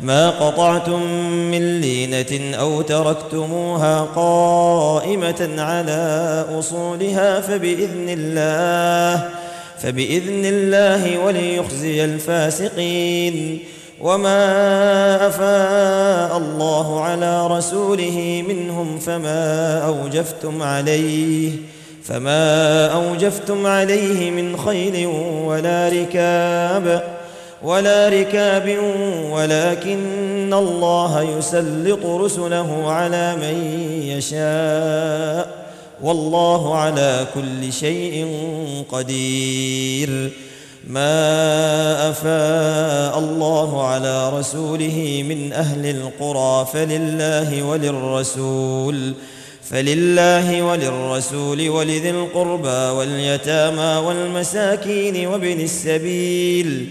ما قطعتم من لينة أو تركتموها قائمة على أصولها فبإذن الله فبإذن الله وليخزي الفاسقين. وما أفاء الله على رسوله منهم فما أوجفتم عليه فما أوجفتم عليه من خيل ولا ركاب. ولا ركاب ولكن الله يسلط رسله على من يشاء والله على كل شيء قدير. ما أفاء الله على رسوله من أهل القرى فلله وللرسول فلله وللرسول ولذي القربى واليتامى والمساكين وابن السبيل.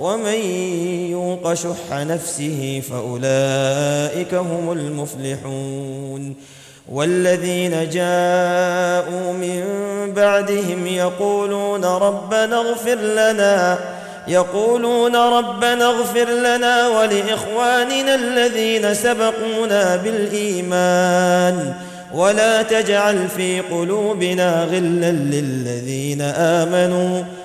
ومن يوق شح نفسه فأولئك هم المفلحون والذين جاءوا من بعدهم يقولون ربنا اغفر لنا يقولون ربنا اغفر لنا ولإخواننا الذين سبقونا بالإيمان ولا تجعل في قلوبنا غلا للذين آمنوا.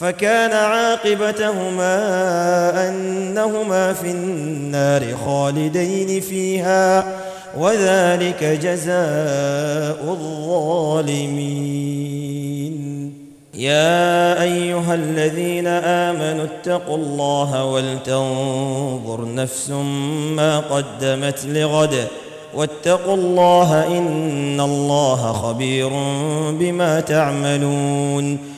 فكان عاقبتهما أنهما في النار خالدين فيها وذلك جزاء الظالمين. يا أيها الذين آمنوا اتقوا الله ولتنظر نفس ما قدمت لغد. واتقوا الله إن الله خبير بما تعملون.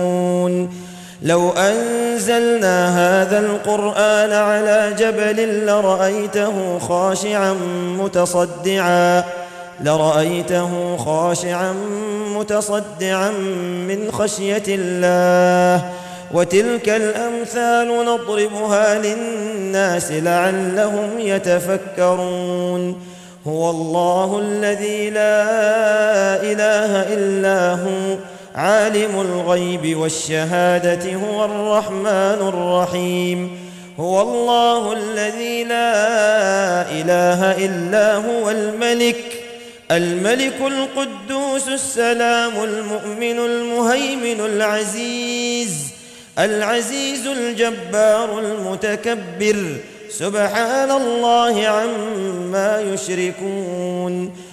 لو أنزلنا هذا القرآن على جبل لرأيته خاشعا متصدعا لرأيته خاشعا متصدعا من خشية الله. وتلك الأمثال نضربها للناس لعلهم يتفكرون. هو الله الذي لا إله إلا هو عالم الغيب والشهادة هو الرحمن الرحيم. هو الله الذي لا إله إلا هو الملك. الملك القدوس السلام المؤمن المهيمن العزيز. العزيز الجبار المتكبر. سبحان الله عما يشركون.